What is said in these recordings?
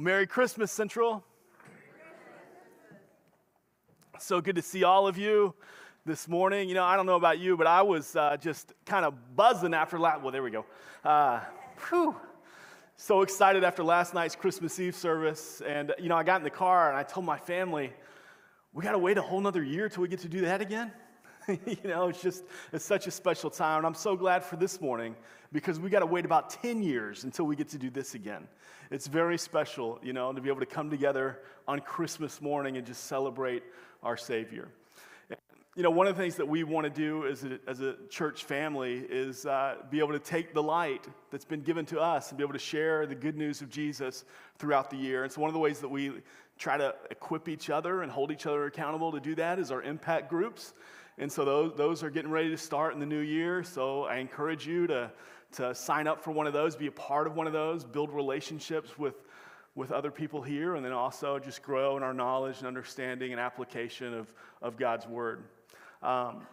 Well, Merry Christmas, Central. So good to see all of you this morning. You know, I don't know about you, but I was uh, just kind of buzzing after last. Well, there we go. Uh, whew. So excited after last night's Christmas Eve service. And, you know, I got in the car and I told my family, we got to wait a whole nother year till we get to do that again. you know, it's just, it's such a special time. And I'm so glad for this morning because we got to wait about 10 years until we get to do this again. It's very special, you know, to be able to come together on Christmas morning and just celebrate our Savior. You know, one of the things that we want to do as a, as a church family is uh, be able to take the light that's been given to us and be able to share the good news of Jesus throughout the year. And so, one of the ways that we try to equip each other and hold each other accountable to do that is our impact groups. And so those, those are getting ready to start in the new year. So I encourage you to, to sign up for one of those, be a part of one of those, build relationships with, with other people here, and then also just grow in our knowledge and understanding and application of, of God's Word. Um,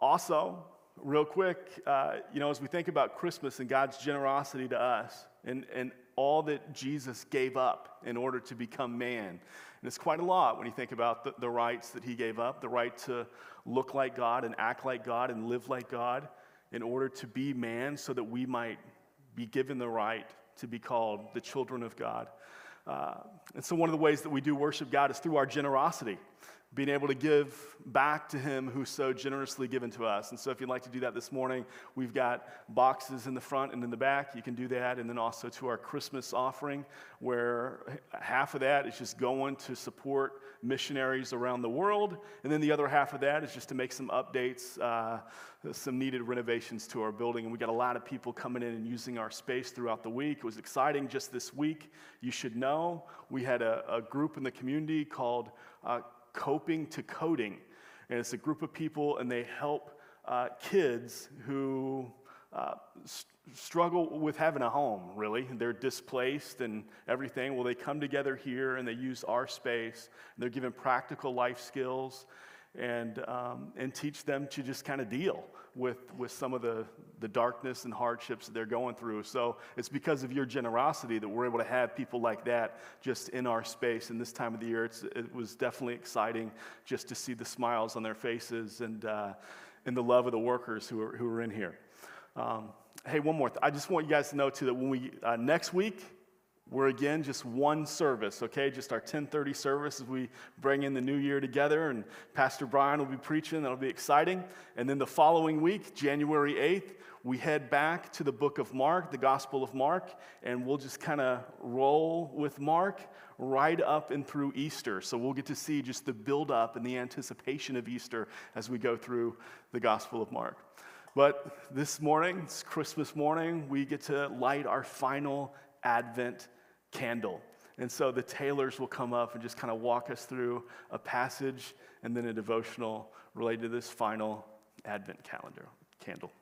also, real quick, uh, you know, as we think about Christmas and God's generosity to us and, and all that Jesus gave up in order to become man. And it's quite a lot when you think about the, the rights that he gave up the right to look like God and act like God and live like God in order to be man so that we might be given the right to be called the children of God. Uh, and so, one of the ways that we do worship God is through our generosity being able to give back to him who's so generously given to us. And so, if you'd like to do that this morning, we've got boxes in the front and in the back. You can do that. And then also to our Christmas offering, where half of that is just going to support missionaries around the world. And then the other half of that is just to make some updates, uh, some needed renovations to our building. And we got a lot of people coming in and using our space throughout the week. It was exciting just this week. You should know we had a, a group in the community called uh, Coping to Coding. And it's a group of people, and they help uh, kids who uh, st- struggle with having a home, really. They're displaced and everything. Well, they come together here and they use our space. they're given practical life skills and, um, and teach them to just kind of deal with, with some of the, the darkness and hardships that they're going through. So it's because of your generosity that we're able to have people like that just in our space. And this time of the year, it was definitely exciting just to see the smiles on their faces and, uh, and the love of the workers who are, who are in here. Um, hey, one more. I just want you guys to know too that when we uh, next week we're again just one service, okay? Just our 1030 service as we bring in the new year together, and Pastor Brian will be preaching. That'll be exciting. And then the following week, January 8th, we head back to the book of Mark, the Gospel of Mark, and we'll just kind of roll with Mark right up and through Easter. So we'll get to see just the build up and the anticipation of Easter as we go through the Gospel of Mark. But this morning, it's Christmas morning, we get to light our final Advent candle. And so the Taylors will come up and just kind of walk us through a passage and then a devotional related to this final Advent calendar candle.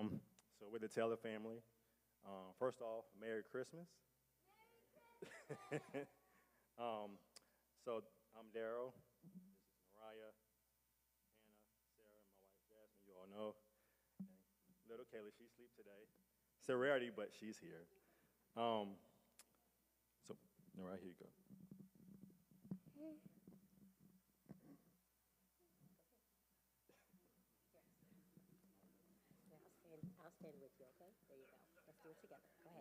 Um, so with the Taylor family, um, first off, Merry Christmas. um, so I'm Daryl. This is Mariah, Hannah, Sarah, my wife Jasmine. You all know. And little Kayla, she sleep today. It's a rarity, but she's here. Um, so, right, here you go. I'll stand with you, okay? There you go. Let's do it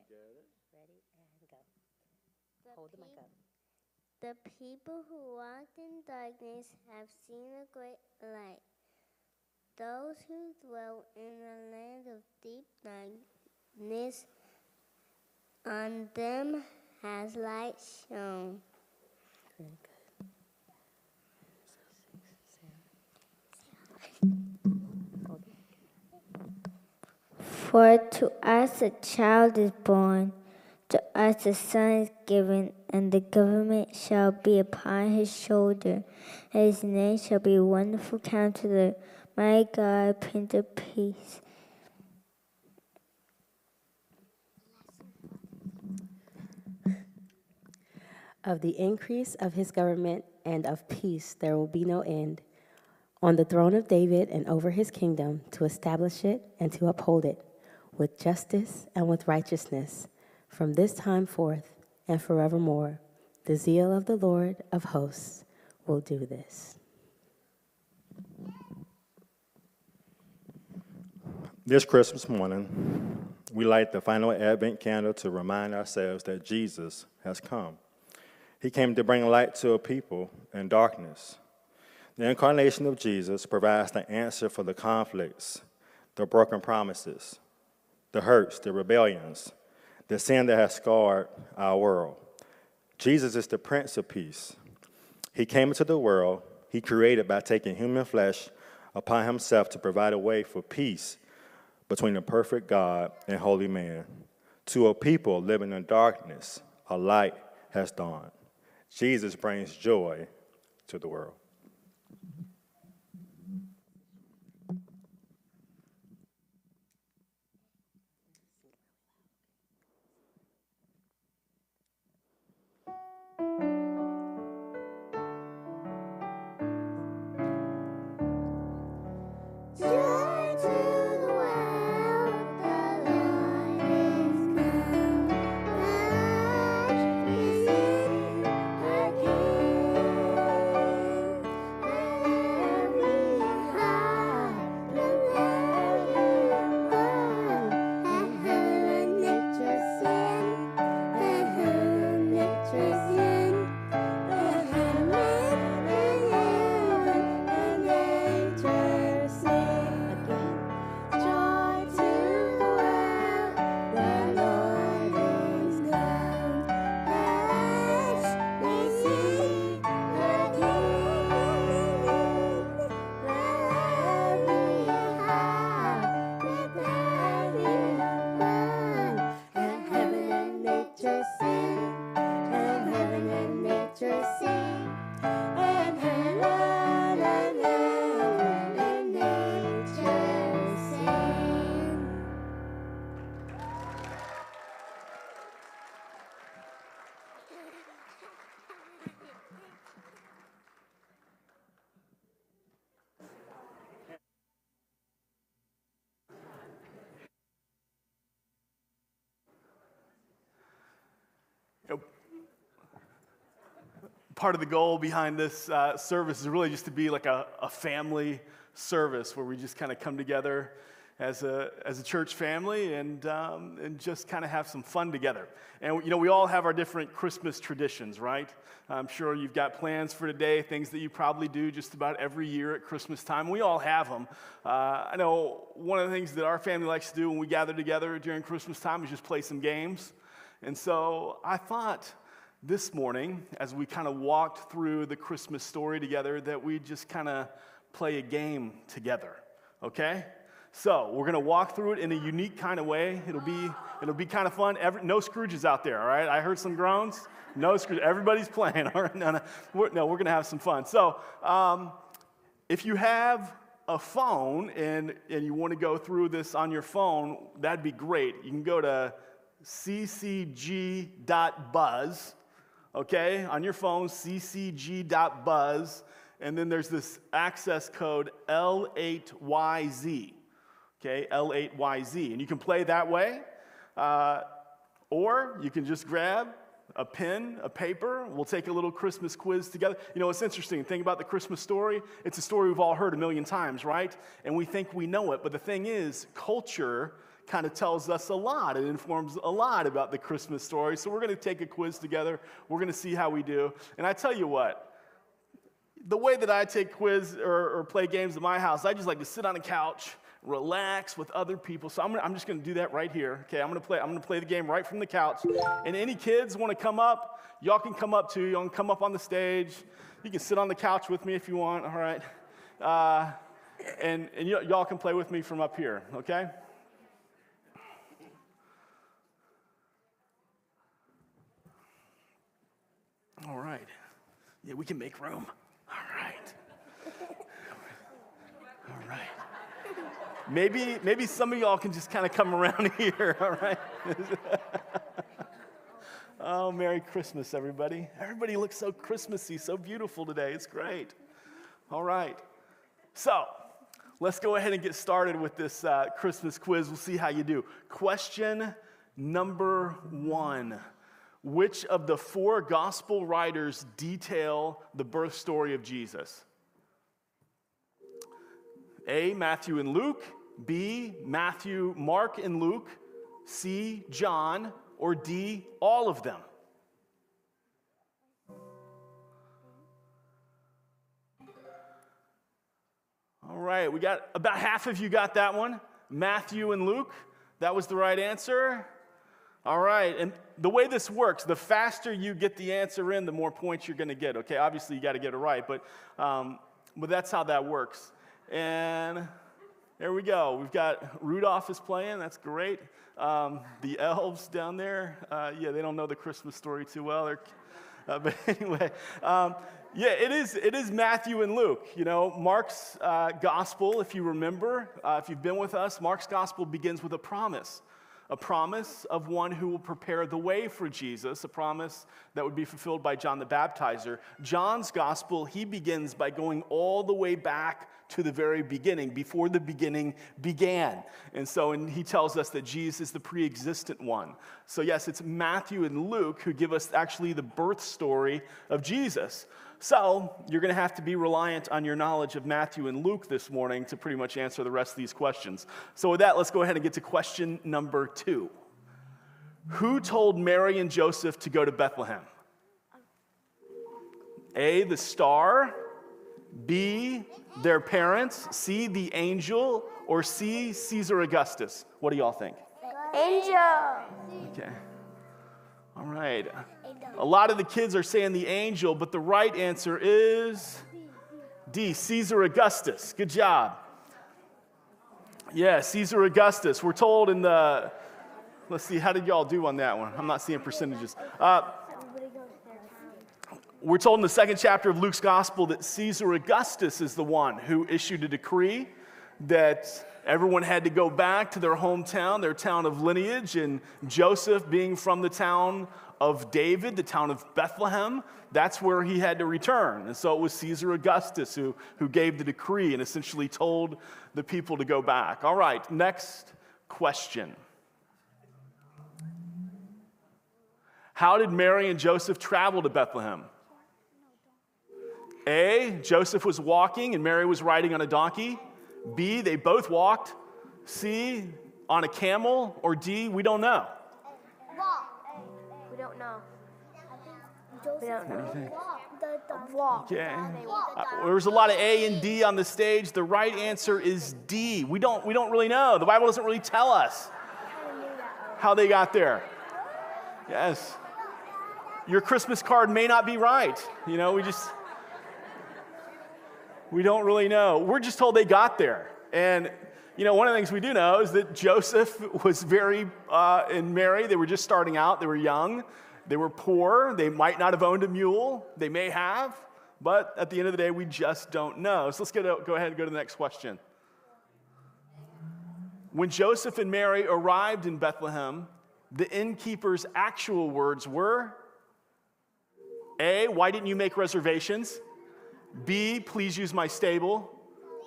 together. Go. Ready and go. The Hold the mic up. The people who walked in darkness have seen a great light. Those who dwell in a land of deep darkness, on them has light shone. For to us a child is born, to us a son is given, and the government shall be upon his shoulder, and his name shall be Wonderful Counselor, My God, Prince of Peace. Of the increase of his government and of peace there will be no end. On the throne of David and over his kingdom, to establish it and to uphold it with justice and with righteousness from this time forth and forevermore. The zeal of the Lord of hosts will do this. This Christmas morning, we light the final Advent candle to remind ourselves that Jesus has come. He came to bring light to a people in darkness. The incarnation of Jesus provides the answer for the conflicts, the broken promises, the hurts, the rebellions, the sin that has scarred our world. Jesus is the Prince of Peace. He came into the world he created by taking human flesh upon himself to provide a way for peace between the perfect God and holy man. To a people living in darkness, a light has dawned. Jesus brings joy to the world. Part of the goal behind this uh, service is really just to be like a, a family service where we just kind of come together as a, as a church family and, um, and just kind of have some fun together. And, you know, we all have our different Christmas traditions, right? I'm sure you've got plans for today, things that you probably do just about every year at Christmas time. We all have them. Uh, I know one of the things that our family likes to do when we gather together during Christmas time is just play some games. And so I thought this morning, as we kind of walked through the Christmas story together, that we just kind of play a game together, okay? So we're gonna walk through it in a unique kind of way. It'll be it'll be kind of fun. Every, no Scrooges out there, all right? I heard some groans. No Scrooge. Everybody's playing. All right, no, no, we're, no, we're gonna have some fun. So um, if you have a phone and and you want to go through this on your phone, that'd be great. You can go to ccg.buzz okay, on your phone, ccg.buzz, and then there's this access code L8YZ, okay, L8YZ. And you can play that way, uh, or you can just grab a pen, a paper. We'll take a little Christmas quiz together. You know, it's interesting. Think about the Christmas story. It's a story we've all heard a million times, right? And we think we know it. But the thing is, culture kind of tells us a lot. It informs a lot about the Christmas story. So we're going to take a quiz together. We're going to see how we do. And I tell you what, the way that I take quiz or, or play games at my house, I just like to sit on a couch, relax with other people. So I'm, gonna, I'm just going to do that right here. Okay, I'm going to play. I'm going to play the game right from the couch. And any kids want to come up, y'all can come up too. Y'all can come up on the stage. You can sit on the couch with me if you want. All right. Uh, and and y'all can play with me from up here. Okay. Yeah, we can make room. All right. All right. Maybe, maybe some of y'all can just kind of come around here, all right? oh, Merry Christmas, everybody. Everybody looks so Christmassy, so beautiful today. It's great. All right. So, let's go ahead and get started with this uh, Christmas quiz. We'll see how you do. Question number one Which of the four gospel writers detail the birth story of Jesus? A, Matthew and Luke. B, Matthew, Mark, and Luke. C, John. Or D, all of them. All right, we got about half of you got that one. Matthew and Luke. That was the right answer. All right, and the way this works, the faster you get the answer in, the more points you're going to get. Okay, obviously you got to get it right, but um, but that's how that works. And there we go. We've got Rudolph is playing. That's great. Um, the elves down there, uh, yeah, they don't know the Christmas story too well. Uh, but anyway, um, yeah, it is, it is Matthew and Luke. You know, Mark's uh, gospel, if you remember, uh, if you've been with us, Mark's gospel begins with a promise a promise of one who will prepare the way for Jesus, a promise that would be fulfilled by John the Baptizer. John's gospel, he begins by going all the way back to the very beginning, before the beginning began. And so and he tells us that Jesus is the pre existent one. So, yes, it's Matthew and Luke who give us actually the birth story of Jesus. So, you're going to have to be reliant on your knowledge of Matthew and Luke this morning to pretty much answer the rest of these questions. So, with that, let's go ahead and get to question number two Who told Mary and Joseph to go to Bethlehem? A, the star, B, their parents, C, the angel, or C, Caesar Augustus? What do y'all think? Angel. Okay. All right. A lot of the kids are saying the angel, but the right answer is D, Caesar Augustus. Good job. Yeah, Caesar Augustus. We're told in the, let's see, how did y'all do on that one? I'm not seeing percentages. Uh, we're told in the second chapter of Luke's gospel that Caesar Augustus is the one who issued a decree that everyone had to go back to their hometown, their town of lineage, and Joseph, being from the town of David, the town of Bethlehem, that's where he had to return. And so it was Caesar Augustus who, who gave the decree and essentially told the people to go back. All right, next question. How did Mary and Joseph travel to Bethlehem? A, Joseph was walking and Mary was riding on a donkey. B, they both walked. C, on a camel. Or D, we don't know. We don't know. We don't know. The walk. Okay. Uh, there was a lot of A and D on the stage. The right answer is D. We don't, we don't really know. The Bible doesn't really tell us how they got there. Yes. Your Christmas card may not be right. You know, we just, we don't really know. We're just told they got there. And, you know, one of the things we do know is that Joseph was very, uh, and Mary, they were just starting out. They were young. They were poor. They might not have owned a mule. They may have. But at the end of the day, we just don't know. So let's get go ahead and go to the next question. When Joseph and Mary arrived in Bethlehem, the innkeeper's actual words were A, why didn't you make reservations? B, please use my stable.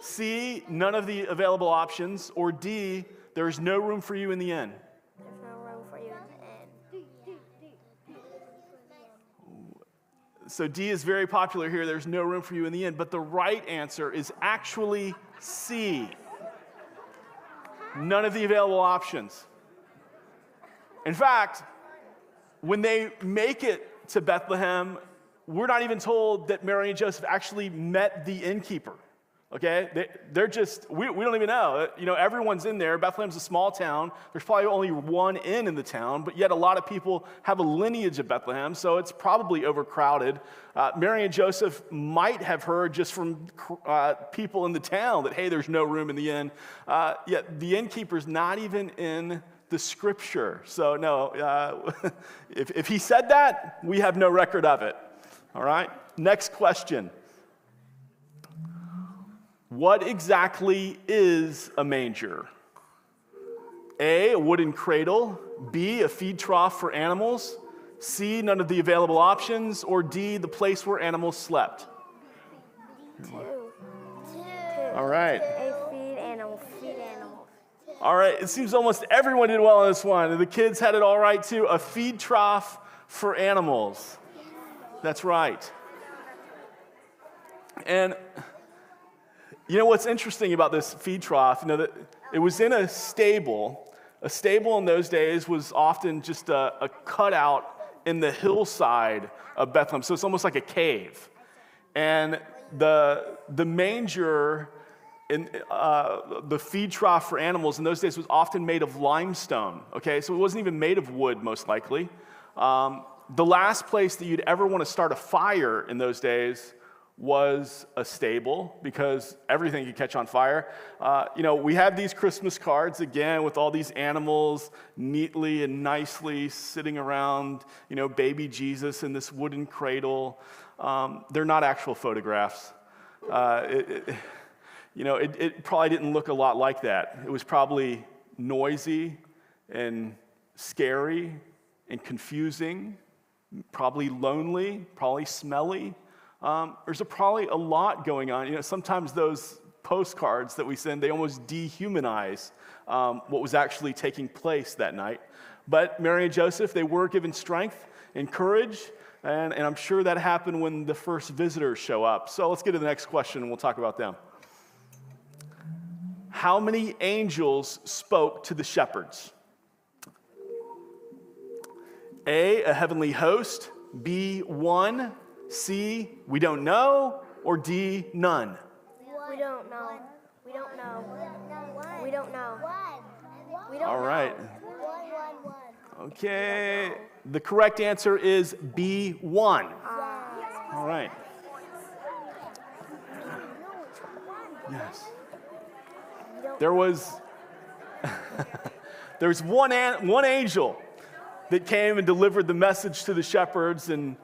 C, none of the available options. Or D, there is no room for you in the inn. There's no room for you in the inn. So D is very popular here. There's no room for you in the inn. But the right answer is actually C. None of the available options. In fact, when they make it to Bethlehem, we're not even told that Mary and Joseph actually met the innkeeper. Okay? They, they're just, we, we don't even know. You know, everyone's in there. Bethlehem's a small town. There's probably only one inn in the town, but yet a lot of people have a lineage of Bethlehem, so it's probably overcrowded. Uh, Mary and Joseph might have heard just from uh, people in the town that, hey, there's no room in the inn. Uh, yet the innkeeper's not even in the scripture. So, no, uh, if, if he said that, we have no record of it. All right? next question. What exactly is a manger? A, a wooden cradle. B, a feed trough for animals. C, none of the available options. Or D, the place where animals slept. All right. A feed animal. Feed animals. All right. It seems almost everyone did well on this one. The kids had it all right too. A feed trough for animals. That's right. And you know what's interesting about this feed trough? You know that it was in a stable. A stable in those days was often just a, a cutout in the hillside of Bethlehem. So it's almost like a cave. And the, the manger, in, uh, the feed trough for animals in those days was often made of limestone, okay? So it wasn't even made of wood, most likely. Um, the last place that you'd ever want to start a fire in those days was a stable because everything could catch on fire. Uh, you know, we have these Christmas cards again with all these animals neatly and nicely sitting around, you know, baby Jesus in this wooden cradle. Um, they're not actual photographs. Uh, it, it, you know, it, it probably didn't look a lot like that. It was probably noisy and scary and confusing, probably lonely, probably smelly. Um, there's a, probably a lot going on. You know, sometimes those postcards that we send, they almost dehumanize um, what was actually taking place that night. But Mary and Joseph, they were given strength and courage, and, and I'm sure that happened when the first visitors show up. So let's get to the next question and we'll talk about them. How many angels spoke to the shepherds? A, a heavenly host. B, one. C, we don't know. Or D, none. We don't know. We don't know. We don't know. We don't All right. Okay. The correct answer is B1. Ah. All right. Yes. There was there was one, an, one angel that came and delivered the message to the shepherds and,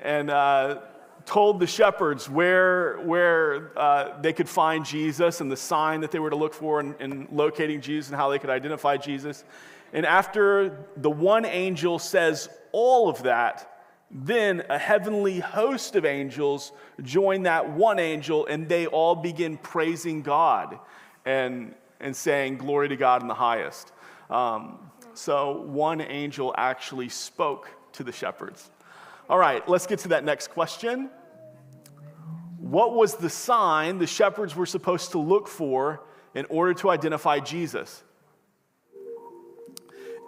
and uh, told the shepherds where, where uh, they could find Jesus and the sign that they were to look for in, in locating Jesus and how they could identify Jesus. And after the one angel says all of that, then a heavenly host of angels join that one angel and they all begin praising God and, and saying, Glory to God in the highest. Um, so one angel actually spoke to the shepherds. All right, let's get to that next question. What was the sign the shepherds were supposed to look for in order to identify Jesus?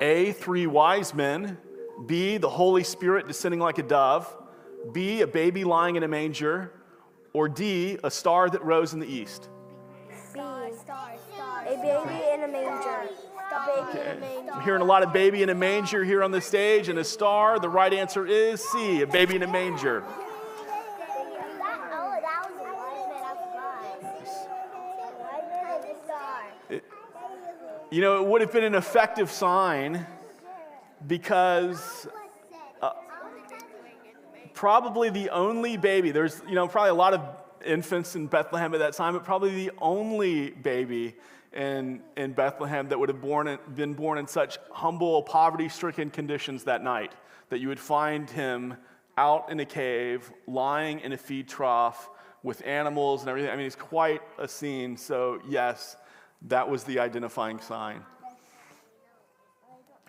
A, three wise men. B, the Holy Spirit descending like a dove. B, a baby lying in a manger. Or D, a star that rose in the east. B. A baby in a manger. A baby in a manger. I'm hearing a lot of baby in a manger here on the stage and a star. The right answer is C, a baby in a manger. You know, it would have been an effective sign because uh, probably the only baby, there's, you know, probably a lot of infants in Bethlehem at that time, but probably the only baby in, in Bethlehem that would have born been born in such humble, poverty stricken conditions that night that you would find him out in a cave, lying in a feed trough with animals and everything. I mean, it's quite a scene. So, yes, that was the identifying sign.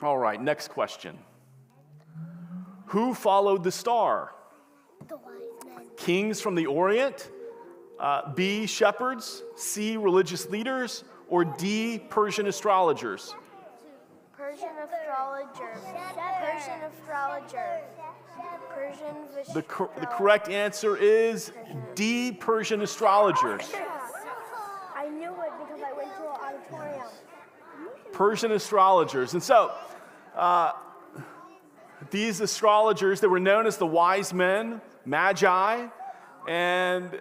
All right, next question. Who followed the star? Kings from the Orient, uh, B, shepherds, C, religious leaders, or D, Persian astrologers? Persian astrologer. Persian astrologer. Persian The, cor- the correct answer is D, Persian astrologers. I knew it because I went to an auditorium. Persian astrologers. And so, uh, these astrologers, they were known as the wise men, magi, and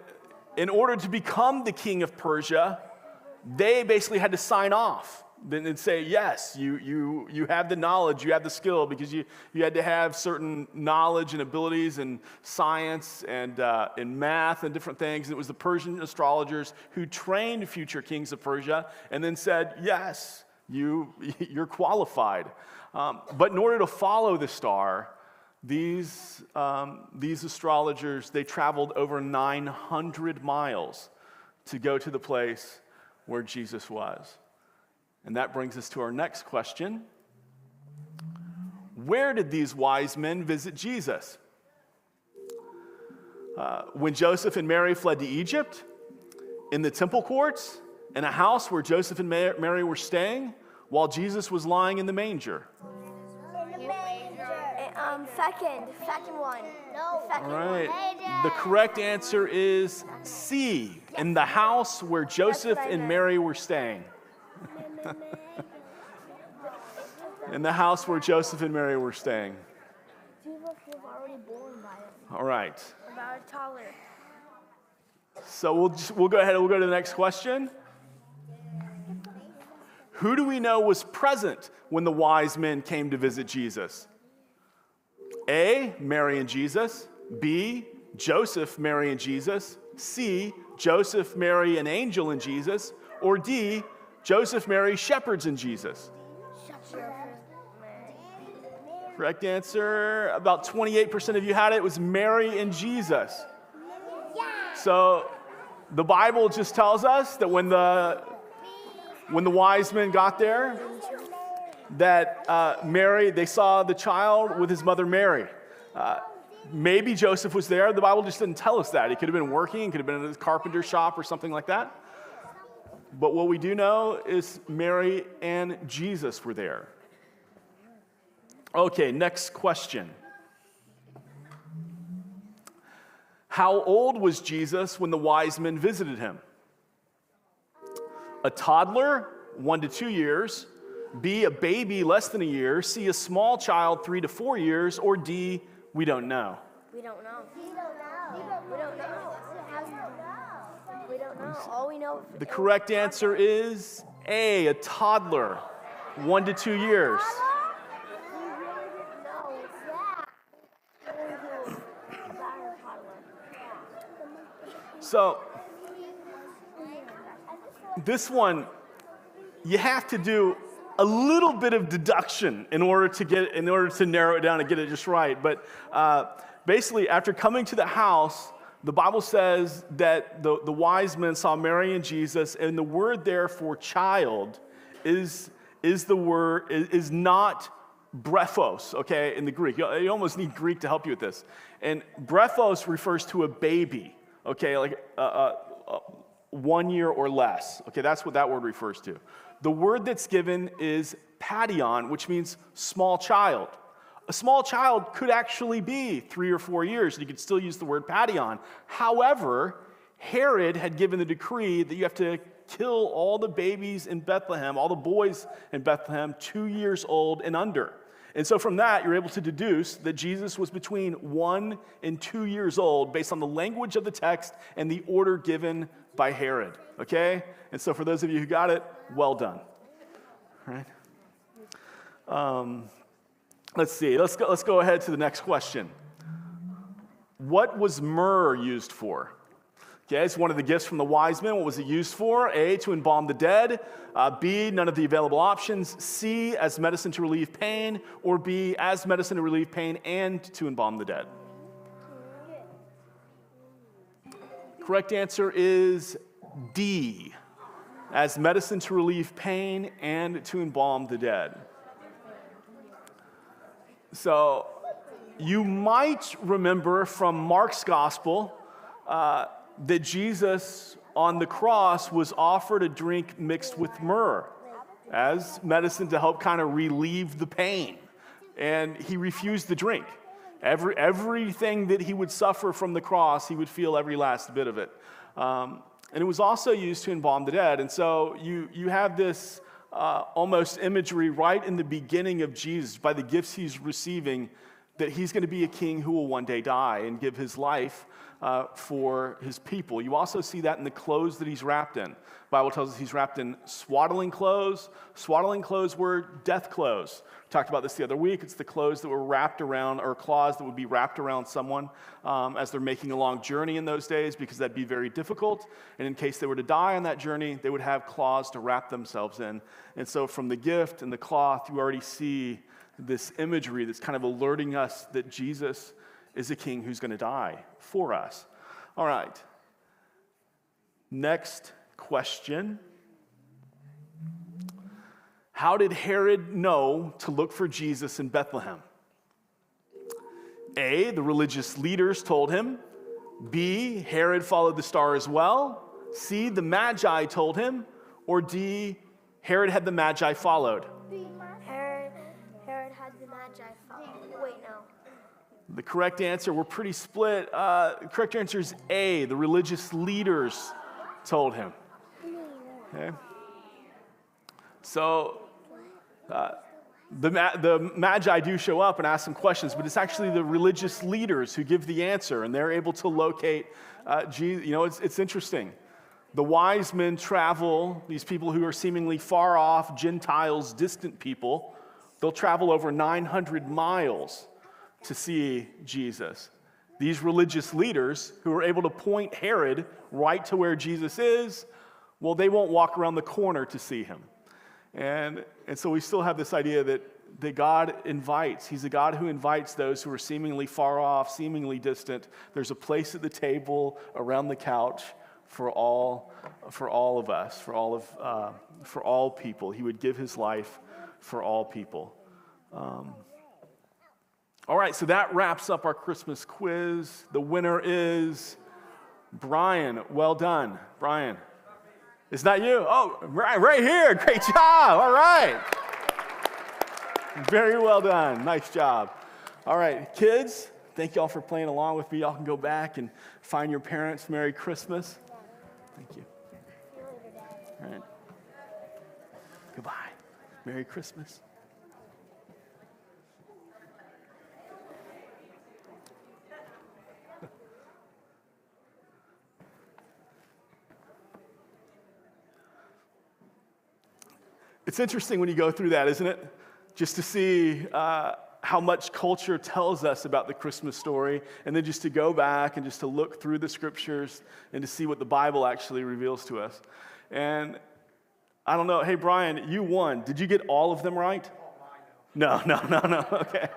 in order to become the king of Persia, they basically had to sign off and say, yes, you, you, you have the knowledge, you have the skill, because you, you had to have certain knowledge and abilities in science and uh, in math and different things. And it was the Persian astrologers who trained future kings of Persia and then said, yes, you, you're qualified. Um, but in order to follow the star, these, um, these astrologers, they traveled over 900 miles to go to the place where Jesus was. And that brings us to our next question Where did these wise men visit Jesus? Uh, when Joseph and Mary fled to Egypt, in the temple courts, in a house where Joseph and Mary were staying, while Jesus was lying in the manger. Um, second, second one. No. Second All right. The correct answer is C, in the house where Joseph and Mary were staying. in the house where Joseph and Mary were staying. All right. About a toddler. So we'll, just, we'll go ahead and we'll go to the next question. Who do we know was present when the wise men came to visit Jesus? A, Mary and Jesus. B, Joseph, Mary and Jesus. C, Joseph, Mary, an angel and Jesus. Or D, Joseph, Mary, shepherds and Jesus. Correct answer. About 28% of you had it. It was Mary and Jesus. So the Bible just tells us that when the when the wise men got there, that uh, Mary, they saw the child with his mother Mary. Uh, maybe Joseph was there. The Bible just didn't tell us that. He could have been working, he could have been in a carpenter shop or something like that. But what we do know is Mary and Jesus were there. Okay, next question. How old was Jesus when the wise men visited him? A toddler, one to two years. B, a baby, less than a year. C, a small child, three to four years. Or D, we don't know. We don't know. We don't know. We don't know. We don't know. All we know. The correct answer is A, a toddler, one to two years. So, this one, you have to do a little bit of deduction in order to get in order to narrow it down and get it just right. But uh, basically, after coming to the house, the Bible says that the, the wise men saw Mary and Jesus, and the word there for child is, is the word is, is not brephos, okay, in the Greek. You, you almost need Greek to help you with this. And brephos refers to a baby okay, like uh, uh, uh, one year or less. Okay, that's what that word refers to. The word that's given is paidion, which means small child. A small child could actually be three or four years, and you could still use the word paidion. However, Herod had given the decree that you have to kill all the babies in Bethlehem, all the boys in Bethlehem, two years old and under. And so from that, you're able to deduce that Jesus was between one and two years old based on the language of the text and the order given by Herod. Okay? And so for those of you who got it, well done. Right? Um, let's see. Let's go, let's go ahead to the next question. What was myrrh used for? Okay, it's one of the gifts from the wise men. What was it used for? A, to embalm the dead. Uh, B, none of the available options. C, as medicine to relieve pain. Or B, as medicine to relieve pain and to embalm the dead. Correct answer is D, as medicine to relieve pain and to embalm the dead. So, you might remember from Mark's gospel. Uh, that Jesus on the cross was offered a drink mixed with myrrh as medicine to help kind of relieve the pain. And he refused the drink. Every, everything that he would suffer from the cross, he would feel every last bit of it. Um, and it was also used to embalm the dead. And so you, you have this uh, almost imagery right in the beginning of Jesus by the gifts he's receiving that he's going to be a king who will one day die and give his life uh, for his people. You also see that in the clothes that he's wrapped in. The Bible tells us he's wrapped in swaddling clothes. Swaddling clothes were death clothes. We talked about this the other week. It's the clothes that were wrapped around, or claws that would be wrapped around someone um, as they're making a long journey in those days, because that'd be very difficult. And in case they were to die on that journey, they would have claws to wrap themselves in. And so, from the gift and the cloth, you already see this imagery that's kind of alerting us that Jesus is a king who's going to die for us. All right. Next question. How did Herod know to look for Jesus in Bethlehem? A, the religious leaders told him. B, Herod followed the star as well. C, the Magi told him. Or D, Herod had the Magi followed. Herod, Herod had the Magi follow. Wait, no. The correct answer, we're pretty split. Uh, the correct answer is A, the religious leaders told him. Okay? So, uh, the, the Magi do show up and ask some questions, but it's actually the religious leaders who give the answer, and they're able to locate uh, Jesus. You know, it's, it's interesting. The wise men travel, these people who are seemingly far off, Gentiles, distant people, they'll travel over 900 miles to see Jesus. These religious leaders who are able to point Herod right to where Jesus is, well, they won't walk around the corner to see him. And, and so we still have this idea that, that God invites. He's a God who invites those who are seemingly far off, seemingly distant. There's a place at the table, around the couch for all, for all of us, for all, of, uh, for all people. He would give his life for all people. Um, all right, so that wraps up our Christmas quiz. The winner is Brian. Well done, Brian. Is that you? Oh, right, right here. Great job. All right. Very well done. Nice job. All right, kids, thank y'all for playing along with me. Y'all can go back and find your parents. Merry Christmas. Thank you. All right. Goodbye. Merry Christmas. It's interesting when you go through that, isn't it? Just to see uh, how much culture tells us about the Christmas story, and then just to go back and just to look through the scriptures and to see what the Bible actually reveals to us. And I don't know. Hey, Brian, you won. Did you get all of them right? No, no, no, no. Okay.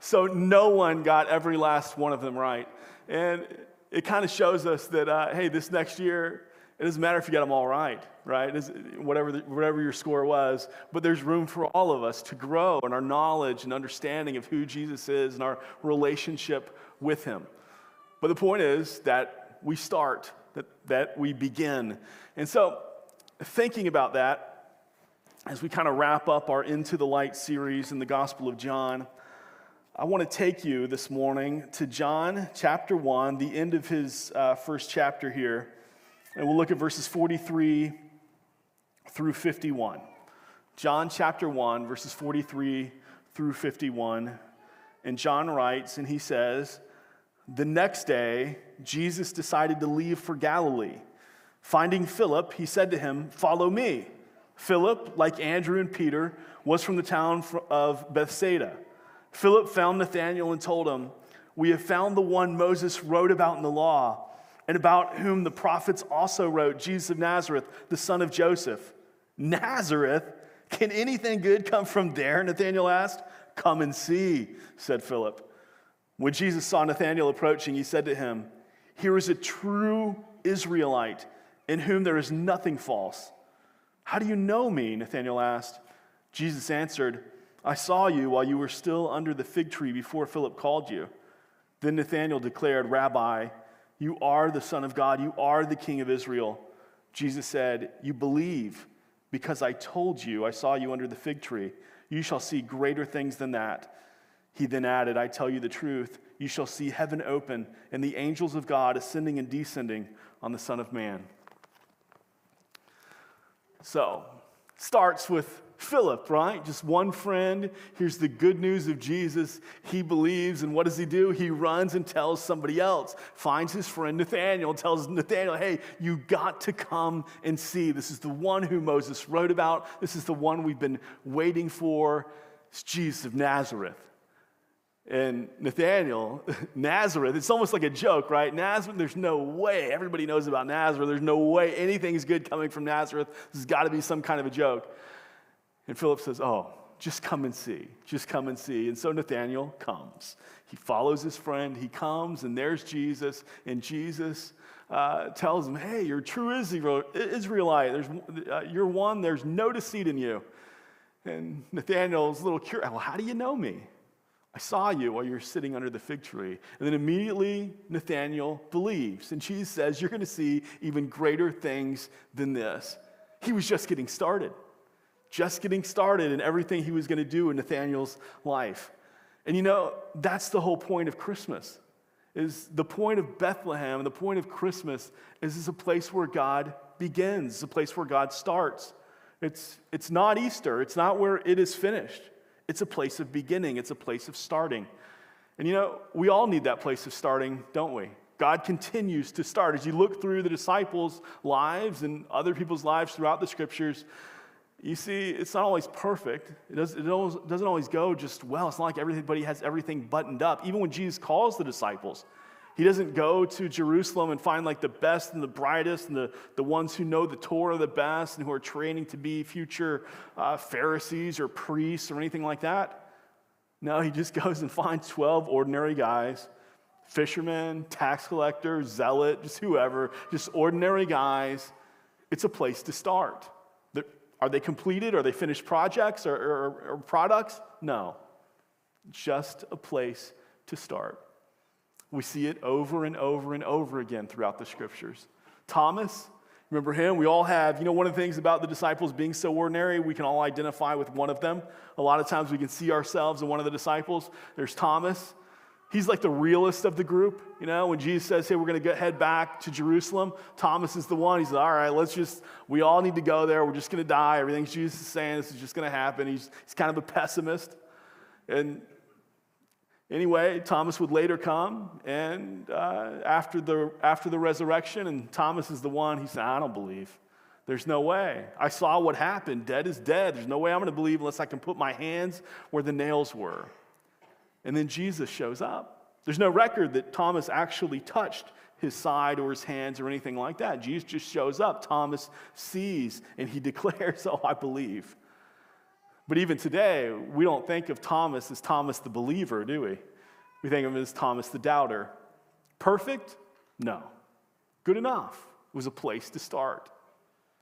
So no one got every last one of them right. And it kind of shows us that, uh, hey, this next year, it doesn't matter if you got them all right, right? whatever, the, whatever your score was, but there's room for all of us to grow in our knowledge and understanding of who Jesus is and our relationship with him. But the point is that we start, that, that we begin. And so, thinking about that, as we kind of wrap up our Into the Light series in the Gospel of John, I want to take you this morning to John chapter 1, the end of his uh, first chapter here. And we'll look at verses 43 through 51. John chapter 1, verses 43 through 51. And John writes, and he says, The next day, Jesus decided to leave for Galilee. Finding Philip, he said to him, Follow me. Philip, like Andrew and Peter, was from the town of Bethsaida. Philip found Nathanael and told him, We have found the one Moses wrote about in the law and about whom the prophets also wrote, Jesus of Nazareth, the son of Joseph. Nazareth? Can anything good come from there? Nathanael asked. Come and see, said Philip. When Jesus saw Nathanael approaching, he said to him, Here is a true Israelite in whom there is nothing false. How do you know me? Nathanael asked. Jesus answered, I saw you while you were still under the fig tree before Philip called you. Then Nathanael declared, Rabbi, you are the Son of God. You are the King of Israel. Jesus said, You believe because I told you, I saw you under the fig tree. You shall see greater things than that. He then added, I tell you the truth. You shall see heaven open and the angels of God ascending and descending on the Son of Man. So, starts with Philip, right? Just one friend. Here's the good news of Jesus. He believes, and what does he do? He runs and tells somebody else, finds his friend Nathaniel, tells Nathaniel, hey, you got to come and see. This is the one who Moses wrote about. This is the one we've been waiting for. It's Jesus of Nazareth. And Nathaniel, Nazareth, it's almost like a joke, right? Nazareth, there's no way. Everybody knows about Nazareth. There's no way anything's good coming from Nazareth. This has got to be some kind of a joke. And Philip says, Oh, just come and see. Just come and see. And so Nathaniel comes. He follows his friend. He comes, and there's Jesus. And Jesus uh, tells him, Hey, you're true Israelite. There's, uh, you're one, there's no deceit in you. And Nathaniel's a little curious. Well, how do you know me? I saw you while you were sitting under the fig tree. And then immediately Nathanael believes. And Jesus says, You're going to see even greater things than this. He was just getting started, just getting started in everything he was going to do in Nathanael's life. And you know, that's the whole point of Christmas. Is the point of Bethlehem and the point of Christmas is it's a place where God begins, it's a place where God starts. It's, it's not Easter, it's not where it is finished. It's a place of beginning, it's a place of starting. And you know, we all need that place of starting, don't we? God continues to start. As you look through the disciples' lives and other people's lives throughout the scriptures, you see, it's not always perfect. It, does, it doesn't always go just well. It's not like everybody has everything buttoned up. Even when Jesus calls the disciples, he doesn't go to Jerusalem and find like the best and the brightest and the, the ones who know the Torah the best and who are training to be future uh, Pharisees or priests or anything like that. No, he just goes and finds 12 ordinary guys fishermen, tax collectors, zealot, just whoever, just ordinary guys. It's a place to start. Are they completed? Are they finished projects or, or, or products? No. Just a place to start. We see it over and over and over again throughout the scriptures. Thomas, remember him? We all have, you know, one of the things about the disciples being so ordinary, we can all identify with one of them. A lot of times we can see ourselves in one of the disciples. There's Thomas. He's like the realist of the group. You know, when Jesus says, hey, we're going to head back to Jerusalem, Thomas is the one. He's like, all right, let's just, we all need to go there. We're just going to die. Everything Jesus is saying, this is just going to happen. He's, he's kind of a pessimist. And Anyway, Thomas would later come, and uh, after, the, after the resurrection, and Thomas is the one, he said, I don't believe. There's no way. I saw what happened. Dead is dead. There's no way I'm going to believe unless I can put my hands where the nails were. And then Jesus shows up. There's no record that Thomas actually touched his side or his hands or anything like that. Jesus just shows up. Thomas sees and he declares, Oh, I believe. But even today, we don't think of Thomas as Thomas the believer, do we? We think of him as Thomas the doubter. Perfect? No. Good enough was a place to start.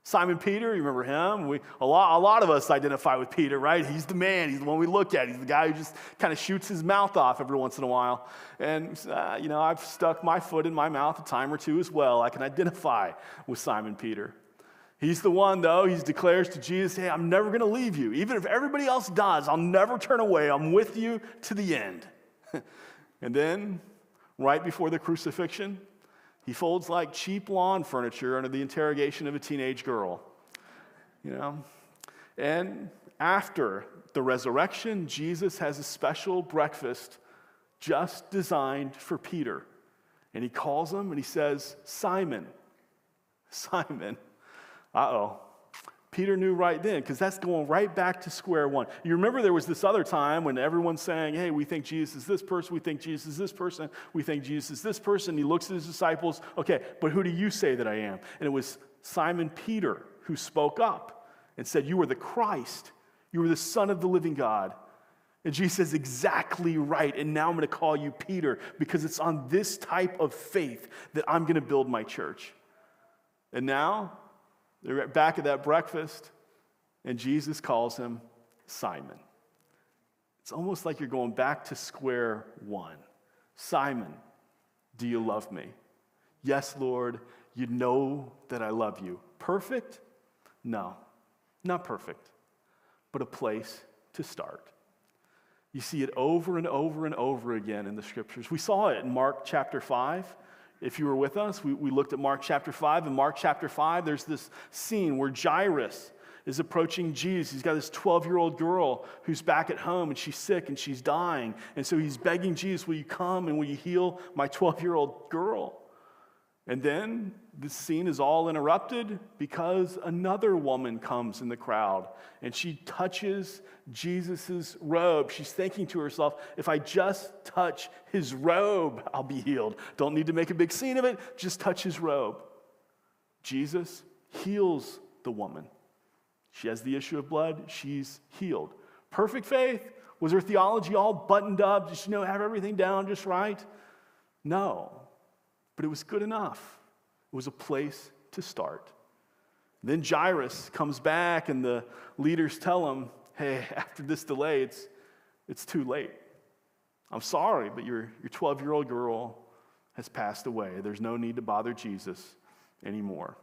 Simon Peter, you remember him? We, a, lot, a lot of us identify with Peter, right? He's the man. He's the one we look at. He's the guy who just kind of shoots his mouth off every once in a while. And, uh, you know, I've stuck my foot in my mouth a time or two as well. I can identify with Simon Peter. He's the one, though, he declares to Jesus, Hey, I'm never going to leave you. Even if everybody else does, I'll never turn away. I'm with you to the end. and then, right before the crucifixion, he folds like cheap lawn furniture under the interrogation of a teenage girl. You know? And after the resurrection, Jesus has a special breakfast just designed for Peter. And he calls him and he says, Simon, Simon. Uh oh. Peter knew right then, because that's going right back to square one. You remember there was this other time when everyone's saying, hey, we think Jesus is this person, we think Jesus is this person, we think Jesus is this person. He looks at his disciples, okay, but who do you say that I am? And it was Simon Peter who spoke up and said, You are the Christ, you are the Son of the living God. And Jesus says, Exactly right. And now I'm going to call you Peter because it's on this type of faith that I'm going to build my church. And now they're back at that breakfast, and Jesus calls him Simon. It's almost like you're going back to square one. Simon, do you love me? Yes, Lord, you know that I love you. Perfect? No, not perfect, but a place to start. You see it over and over and over again in the scriptures. We saw it in Mark chapter 5. If you were with us, we, we looked at Mark chapter 5. In Mark chapter 5, there's this scene where Jairus is approaching Jesus. He's got this 12 year old girl who's back at home and she's sick and she's dying. And so he's begging Jesus, Will you come and will you heal my 12 year old girl? And then the scene is all interrupted because another woman comes in the crowd and she touches Jesus' robe. She's thinking to herself, if I just touch his robe, I'll be healed. Don't need to make a big scene of it, just touch his robe. Jesus heals the woman. She has the issue of blood, she's healed. Perfect faith? Was her theology all buttoned up? Did she know have everything down just right? No. But it was good enough. It was a place to start. Then Jairus comes back, and the leaders tell him, Hey, after this delay, it's, it's too late. I'm sorry, but your 12 year old girl has passed away. There's no need to bother Jesus anymore.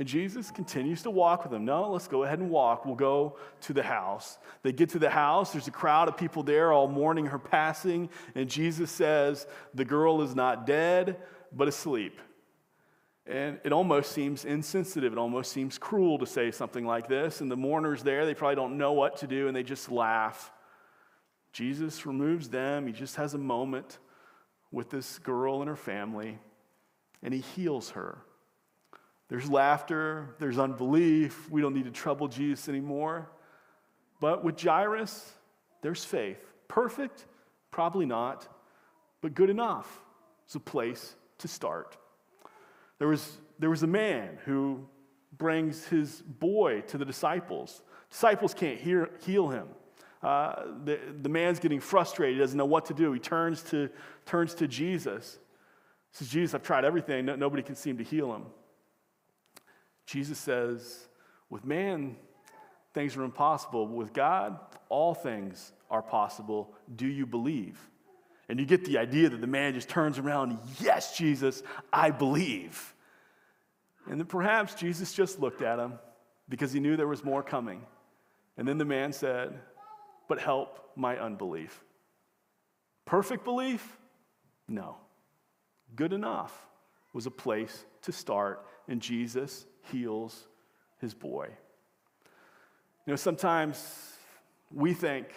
And Jesus continues to walk with them. No, let's go ahead and walk. We'll go to the house. They get to the house. There's a crowd of people there all mourning her passing. And Jesus says, The girl is not dead, but asleep. And it almost seems insensitive. It almost seems cruel to say something like this. And the mourners there, they probably don't know what to do and they just laugh. Jesus removes them. He just has a moment with this girl and her family, and he heals her. There's laughter, there's unbelief. We don't need to trouble Jesus anymore. But with Jairus, there's faith. Perfect? Probably not, but good enough. It's a place to start. There was, there was a man who brings his boy to the disciples. Disciples can't hear, heal him. Uh, the, the man's getting frustrated, he doesn't know what to do. He turns to, turns to Jesus. He says, Jesus, I've tried everything, no, nobody can seem to heal him. Jesus says, with man, things are impossible, but with God, all things are possible. Do you believe? And you get the idea that the man just turns around, yes, Jesus, I believe. And then perhaps Jesus just looked at him because he knew there was more coming. And then the man said, But help my unbelief. Perfect belief? No. Good enough was a place to start, and Jesus heals his boy. You know, sometimes we think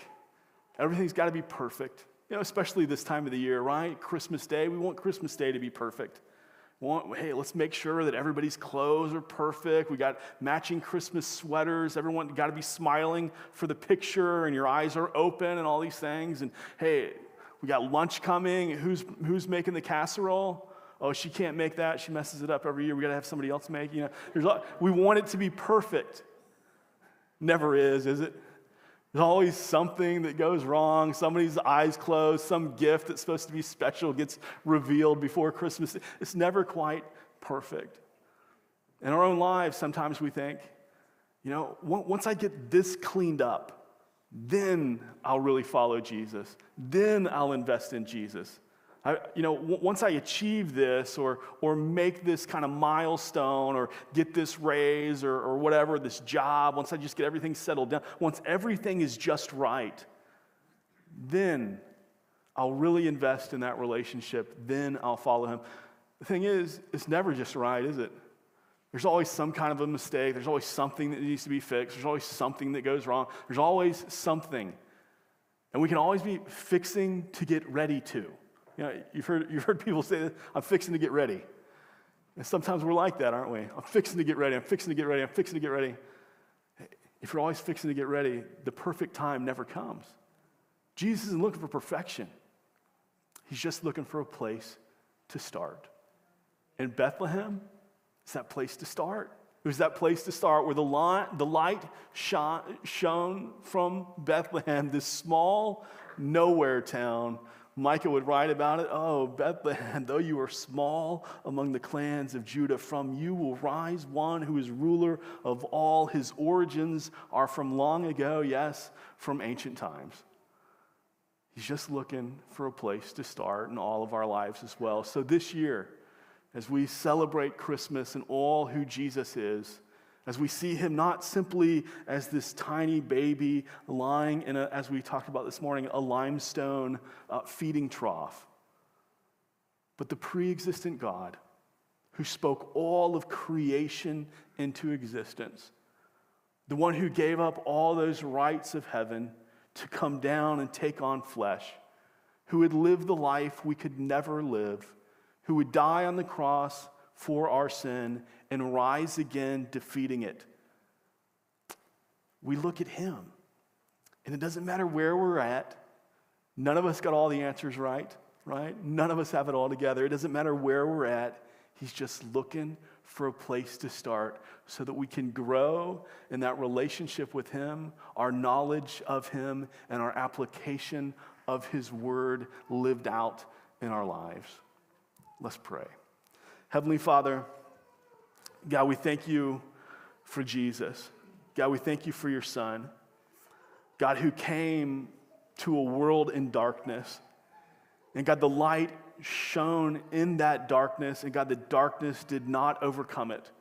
everything's got to be perfect, you know, especially this time of the year, right? Christmas Day, we want Christmas Day to be perfect. Want, hey, let's make sure that everybody's clothes are perfect. We got matching Christmas sweaters. Everyone got to be smiling for the picture, and your eyes are open, and all these things. And hey, we got lunch coming. Who's who's making the casserole? Oh, she can't make that. She messes it up every year. We got to have somebody else make. It, you know, we want it to be perfect. Never is, is it? There's always something that goes wrong. Somebody's eyes closed. Some gift that's supposed to be special gets revealed before Christmas. It's never quite perfect. In our own lives, sometimes we think, you know, once I get this cleaned up, then I'll really follow Jesus. Then I'll invest in Jesus. I, you know, w- once I achieve this or, or make this kind of milestone or get this raise or, or whatever, this job, once I just get everything settled down, once everything is just right, then I'll really invest in that relationship. Then I'll follow him. The thing is, it's never just right, is it? There's always some kind of a mistake. There's always something that needs to be fixed. There's always something that goes wrong. There's always something. And we can always be fixing to get ready to. You know, you've heard, you've heard people say, I'm fixing to get ready. And sometimes we're like that, aren't we? I'm fixing to get ready. I'm fixing to get ready. I'm fixing to get ready. If you're always fixing to get ready, the perfect time never comes. Jesus isn't looking for perfection, He's just looking for a place to start. And Bethlehem is that place to start. It was that place to start where the light, the light shone from Bethlehem, this small nowhere town Micah would write about it Oh, Bethlehem, though you are small among the clans of Judah, from you will rise one who is ruler of all. His origins are from long ago, yes, from ancient times. He's just looking for a place to start in all of our lives as well. So this year, as we celebrate Christmas and all who Jesus is, as we see him not simply as this tiny baby lying in a, as we talked about this morning, a limestone uh, feeding trough, but the pre existent God who spoke all of creation into existence, the one who gave up all those rights of heaven to come down and take on flesh, who would live the life we could never live, who would die on the cross for our sin and rise again, defeating it. We look at him, and it doesn't matter where we're at. None of us got all the answers right, right? None of us have it all together. It doesn't matter where we're at. He's just looking for a place to start so that we can grow in that relationship with Him, our knowledge of Him, and our application of His Word lived out in our lives. Let's pray. Heavenly Father, God, we thank you for Jesus. God, we thank you for your Son. God, who came to a world in darkness. And God, the light shone in that darkness, and God, the darkness did not overcome it.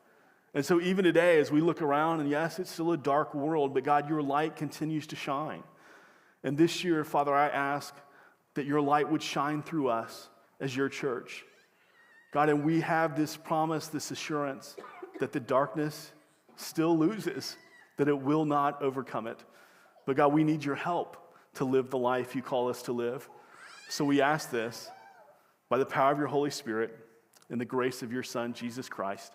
And so, even today, as we look around, and yes, it's still a dark world, but God, your light continues to shine. And this year, Father, I ask that your light would shine through us as your church. God, and we have this promise, this assurance that the darkness still loses, that it will not overcome it. But God, we need your help to live the life you call us to live. So we ask this by the power of your Holy Spirit and the grace of your Son, Jesus Christ.